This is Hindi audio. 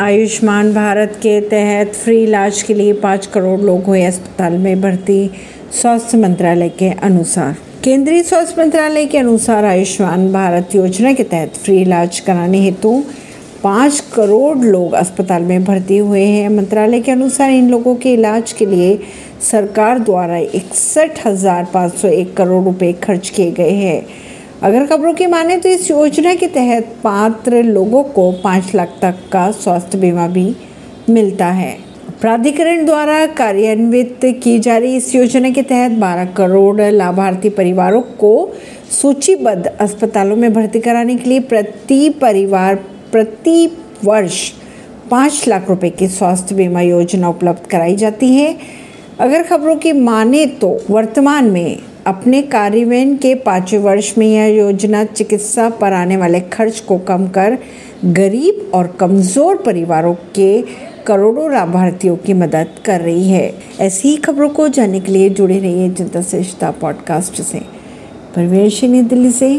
आयुष्मान भारत के तहत फ्री इलाज के लिए पाँच करोड़ लोग हुए अस्पताल में भर्ती स्वास्थ्य मंत्रालय के अनुसार। केंद्रीय स्वास्थ्य मंत्रालय के अनुसार आयुष्मान भारत योजना के तहत फ्री इलाज कराने हेतु पाँच करोड़ लोग अस्पताल में भर्ती हुए हैं। मंत्रालय के अनुसार इन लोगों के इलाज के लिए सरकार द्वारा इकसठ हज़ार पाँच सौ एक करोड़ रुपए खर्च किए गए हैं। अगर खबरों की माने तो इस योजना के तहत पात्र लोगों को पाँच लाख तक का स्वास्थ्य बीमा भी मिलता है। प्राधिकरण द्वारा कार्यान्वित की जा रही इस योजना के तहत 12 करोड़ लाभार्थी परिवारों को सूचीबद्ध अस्पतालों में भर्ती कराने के लिए प्रति परिवार, प्रति वर्ष पाँच लाख रुपए की स्वास्थ्य बीमा योजना उपलब्ध कराई जाती है। अगर खबरों की माने तो वर्तमान में अपने कार्यान्वयन के पाँचवें वर्ष में यह योजना चिकित्सा पर आने वाले खर्च को कम कर गरीब और कमज़ोर परिवारों के करोड़ों लाभार्थियों की मदद कर रही है। ऐसी ही खबरों को जानने के लिए जुड़े रहिए जनता श्रेष्ठता पॉडकास्ट से। परवेश दिल्ली से।